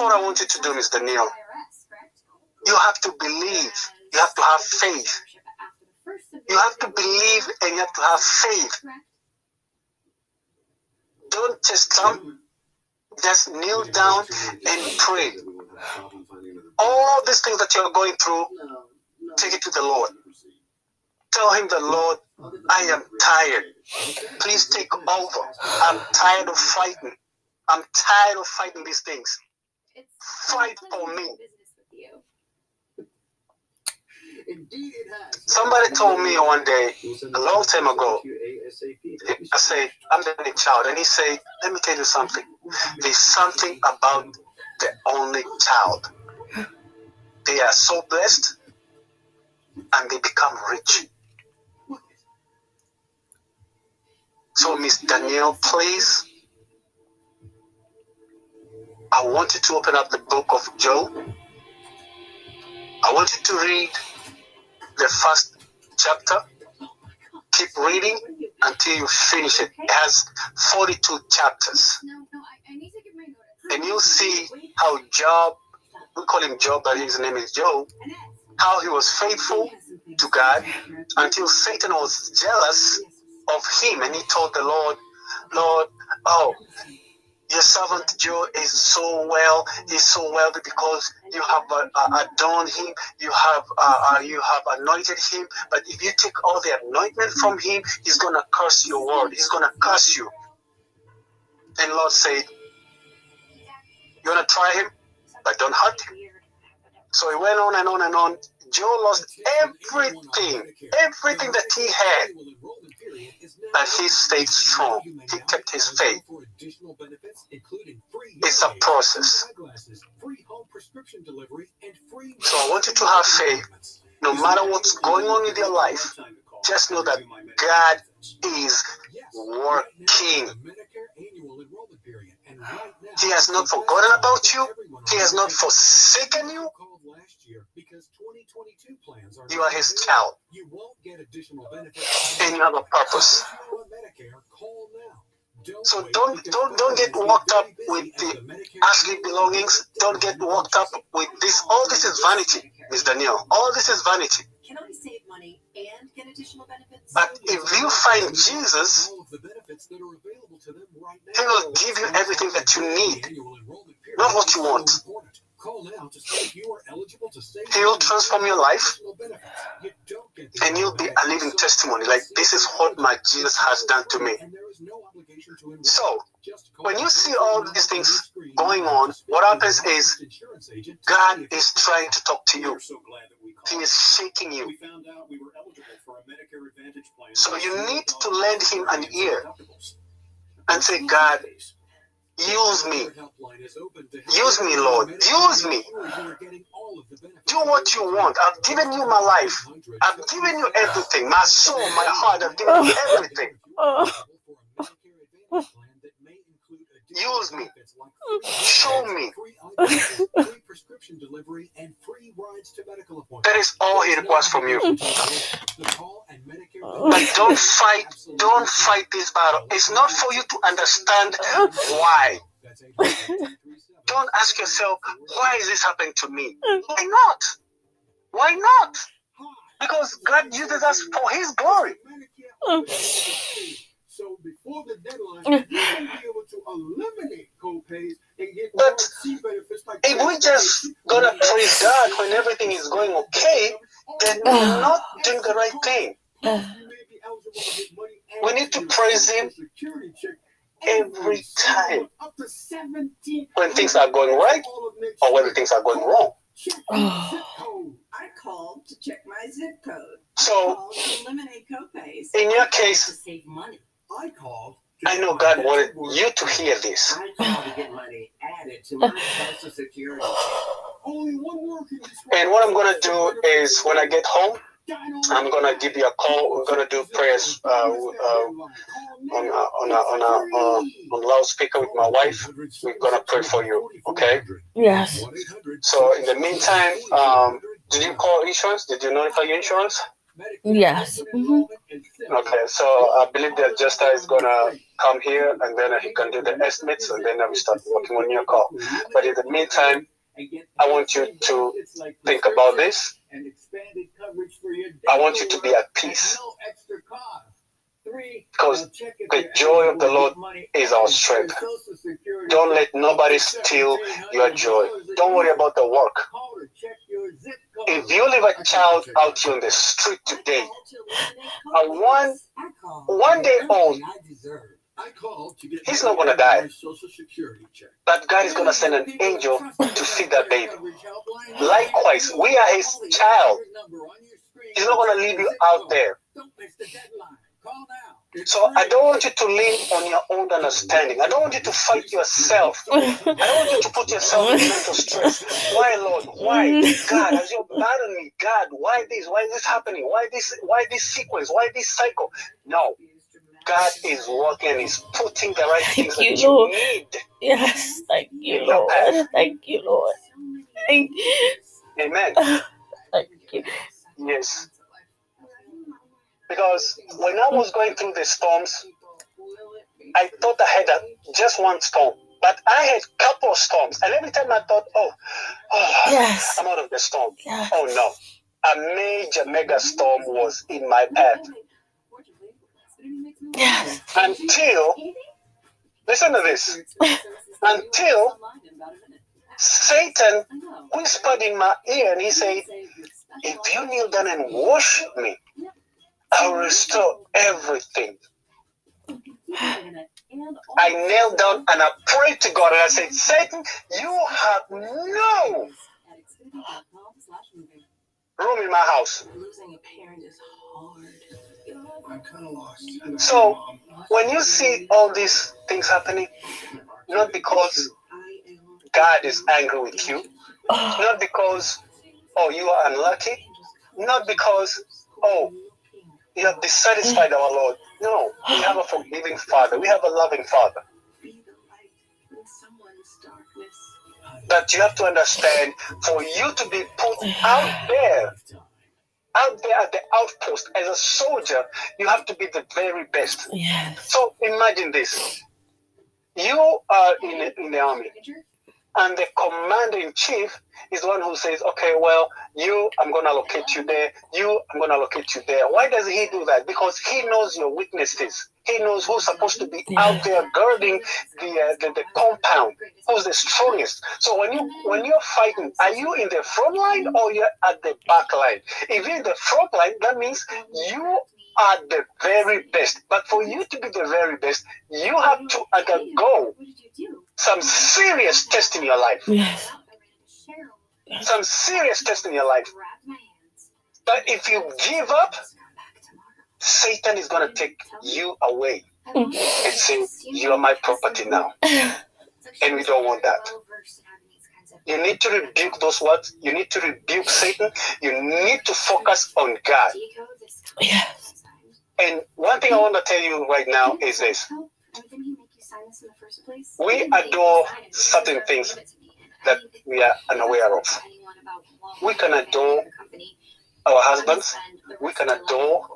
what I want you to do, Mr. Neil. You have to believe. You have to have faith. You have to believe and you have to have faith. Don't just come, just kneel down and pray. All these things that you're going through, take it to the Lord. Tell him the Lord, I am tired. Please take over. I'm tired of fighting. I'm tired of fighting these things. Fight for me. Indeed. Somebody told me one day, a long time ago, I say, I'm the only child. And he said, let me tell you something. There's something about the only child. They are so blessed and they become rich. So, Miss Danielle, please, I want you to open up the book of Job. I want you to read the first chapter. Keep reading until you finish it. It has 42 chapters. And you'll see how Job, we call him Job, but his name is Job, how he was faithful to God until Satan was jealous of him and he told the Lord, Lord, oh, your servant Joe is so well, he's so wealthy because you have uh, uh, adorned him, you have uh, uh, you have anointed him. But if you take all the anointment from him, he's gonna curse your word. He's gonna curse you. And Lord said, "You wanna try him, but don't hurt him." So he went on and on and on. Joe lost everything, everything that he had but he stayed strong. He kept his faith. It's a process. So I want you to have faith. No matter what's going on in your life, just know that God is working. He has not forgotten about you. He has not forsaken you. You are his child. You won't get additional benefits. And you have a purpose. So don't don't don't get worked up with the earthly belongings. Don't get worked up with this. All this is vanity, Miss Danielle. All this is vanity. Can I save money and get additional benefits? But if you find Jesus, He will give you everything that you need, not what you want. Call now to see if you are eligible to save. He'll transform your life, and you'll be a living testimony. Like this is what my Jesus has done to me. So, when you see all these things going on, what happens is God is trying to talk to you. He is shaking you. So you need to lend him an ear and say, God, Use me. Use me, Lord. Use me. Do what you want. I've given you my life. I've given you everything. My soul, my heart. I've given you oh. everything. Oh. Use me. Hmm. Show me. That is all he requires from you. But don't fight, don't fight this battle. It's not for you to understand why. Don't ask yourself, why is this happening to me? Hmm. Why not? Why not? Because God uses us for His glory. So before the deadline, you may be able to eliminate co-pays and get uh, but like if we just gonna praise God when everything is going okay, then we're not doing the right thing. We need to praise Him every time when things are going right or when things are going wrong. I called to check my zip code. So, eliminate copays. in your case, to save money. I called. I know God wanted you to hear this. and what I'm going to do is when I get home, I'm gonna give you a call. We're gonna do prayers uh, uh, on uh, on a, on a, uh, on loudspeaker with my wife. We're gonna pray for you. Okay? Yes. So in the meantime, um, did you call insurance? Did you notify your insurance? Yes. hmm Okay, so I believe the adjuster is gonna come here and then he can do the estimates and then we start working on your call. But in the meantime, I want you to think about this. I want you to be at peace. Because the joy of the Lord is our strength. Don't let nobody steal your joy. Don't worry about the work. If you leave a child out here on the street today, a one one day old, he's not gonna die. But God is gonna send an angel to feed that baby. Likewise, we are his child. He's not gonna leave you out there. So I don't want you to lean on your own understanding. I don't want you to fight yourself. I don't want you to put yourself in mental stress. Why, Lord? Why? God, as you're me, God, why this? Why is this happening? Why this? Why this sequence? Why this cycle? No. God is working and He's putting the right Thank things you, that you Lord. need. Yes. Thank you, Lord. Thank you, Lord. Thank, Amen. thank you. Yes. Because when I was going through the storms, I thought I had a, just one storm, but I had couple of storms, and every time I thought, oh, oh Yes. I'm out of the storm. Yes. Oh no, a major mega storm was in my path Yes. until listen to this until Satan whispered in my ear and he said, if you kneel down and worship me, I'll restore everything. I knelt down and I prayed to God and I said, Satan, you have no room in my house. Losing a parent is hard. I'm kind of lost. So, When you see all these things happening, not because God is angry with you, not because, oh, you are unlucky, not because, oh, you have dissatisfied our Lord. No, we have a forgiving Father. We have a loving Father. Be the light in someone's darkness. That you have to understand for you to be put out there, out there at the outpost as a soldier, you have to be the very best. yes. So imagine this. You are in, in the army, and the commander in chief is the one who says, okay, well, you, I'm going to locate you there. You, I'm going to locate you there. Why does he do that? Because he knows your weaknesses. He knows who's supposed to be out there guarding the, uh, the the compound, who's the strongest. So when you when you're fighting, are you in the front line or you're at the back line? If you're in the front line, that means you are the very best. But for you to be the very best, you have to undergo some serious test in your life. Yes. Some serious test in your life. But if you give up, Satan is going to take you away and say, You are my property now. And we don't want that. You need to rebuke those words. You need to rebuke Satan. You need to focus on God. Yes. And one thing I want to tell you right now is this We adore certain things that we are unaware of. We can adore our husbands. We can adore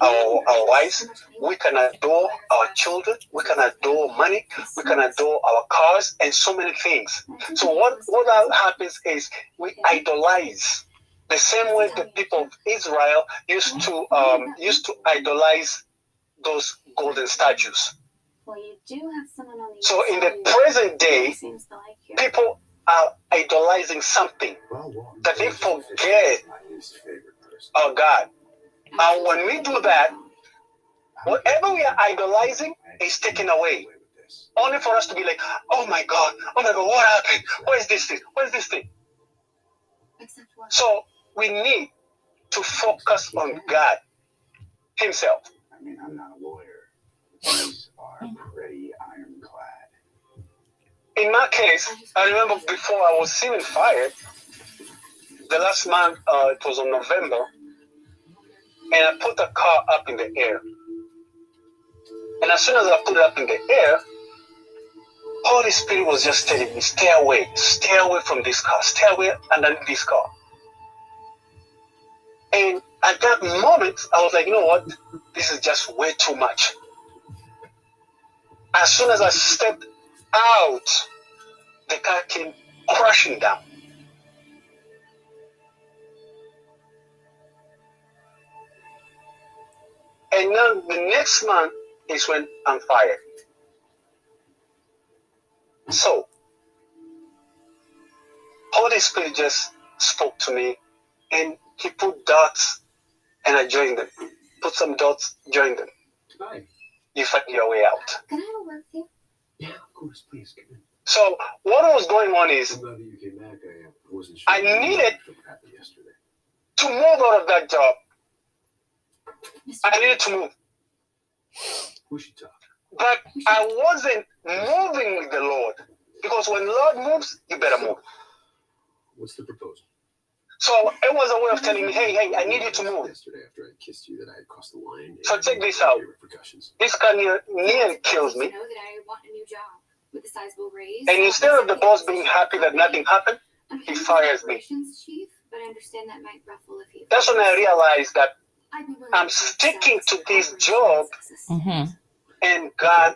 our, our wives. We can adore our children. We can adore money. We can adore our cars and so many things. So what, what happens is we idolize the same way the people of Israel used to um, used to idolize those golden statues. So in the present day, people are idolizing something that they forget our God. And when we do that, whatever we are idolizing is taken away. Only for us to be like, oh my God, oh my God, what happened? What is this thing? What is this thing? So we need to focus on God Himself. I mean, I'm not a lawyer. These are pretty ironclad. In my case, I remember before I was even fired, the last month, uh, it was on November, and I put the car up in the air. And as soon as I put it up in the air, Holy Spirit was just telling me, stay away, stay away from this car, stay away underneath this car. And at that moment, I was like, you know what? This is just way too much. As soon as I stepped out, the car came crashing down. And now the next month is when I'm fired. So, Holy Spirit just spoke to me and he put dots and I joined them. Put some dots, joined them. Hi. You find your way out. Can I have a word with you? Yeah, of course. Please come in. So what was going on is I'm glad that you came back. I uh, sure. I needed- what happened yesterday. to move out of that job. Mr. I needed to move. We should talk. But I wasn't moving with the Lord. Because when Lord moves, you better move. What's the proposal? So it was a way of telling me, hey, hey, I need you to move. Yesterday, after I kissed you, that I had crossed the line. So check this out. were Repercussions. This guy near, nearly kills me. know that I want a new job with a sizable raise. And instead of the boss being happy that nothing happened, I'm he heading to fires me. operations chief, but I understand that might ruffle a that's when I realized that I'd be willing I'm sticking to this job. Mm-hmm. and God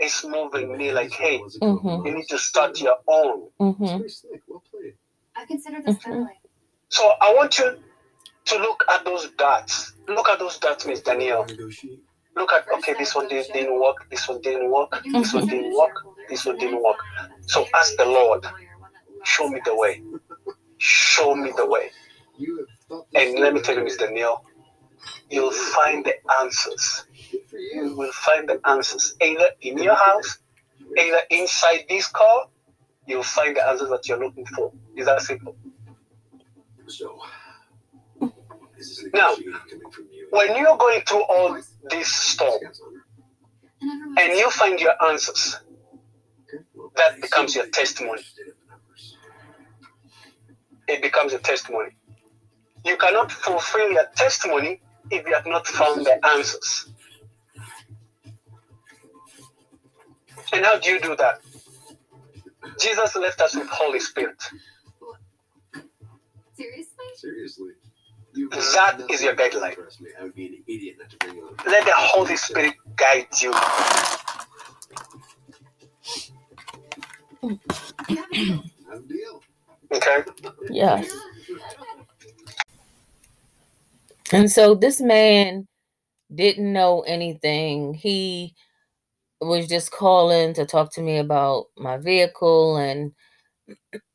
is moving me like, hey, Was a Mhm. you need to start your own. Mm-hmm. very slick. Well played. I consider this Mhm. So I want you to look at those dots. Look at those dots, Miss Danielle. Look at okay, this one did, didn't work, this one didn't work, this one didn't work, this one didn't work. So ask the Lord, show me the way. Show me the way. And let me tell you, Miss Danielle, you'll find the answers. You. will find the answers either in your house, either inside this car. You'll find the answers that you're looking for. Is that simple? So, is Now, coming from you? When you're going through all this storm And, you find your answers, that becomes your testimony. interested in the numbers. it becomes a testimony. You cannot fulfill your testimony if you have not found the answers. And how do you do that? Jesus left us with Holy Spirit. Seriously? Seriously. You That is your guideline. Trust me, I would be an idiot not to bring you on. Let the Holy Spirit guide you. You have a deal. No deal. Okay? Yes. And so this man didn't know anything. He was just calling to talk to me about my vehicle and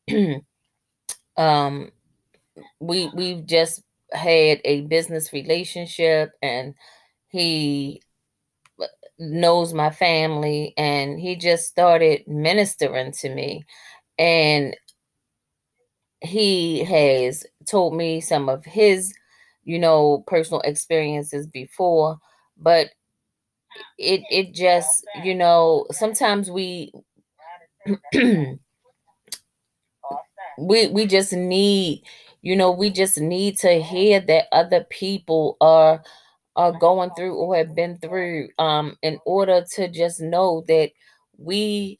um we we've just had a business relationship and he knows my family and he just started ministering to me. And he has told me some of his you know personal experiences before but it it just you know sometimes we we we just need you know we just need to hear that other people are are going through or have been through um in order to just know that we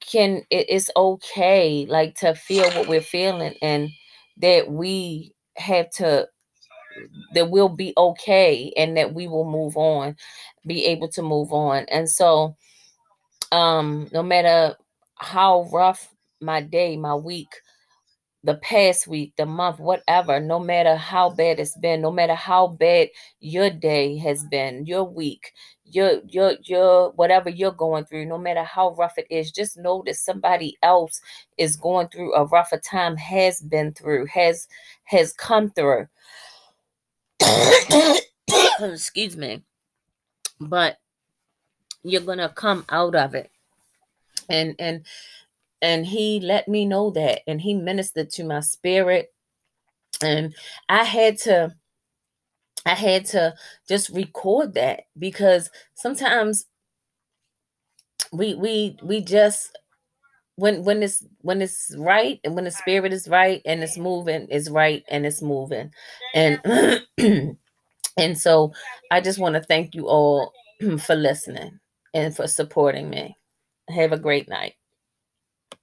can it, it's okay like to feel what we're feeling and that we have to that we'll be okay and that we will move on be able to move on. And so um no matter how rough my day my week the past week the month whatever no matter how bad it's been no matter how bad your day has been your week your your your whatever you're going through no matter how rough it is just know that somebody else is going through a rougher time has been through has has come through. Excuse me. But you're gonna come out of it. And and and he let me know that and he ministered to my spirit. And i had to i had to just record that because sometimes we we we just when when it's when it's right and when the spirit is right and it's moving is right and it's moving. And and so i just want to thank you all for listening and for supporting me. Have a great night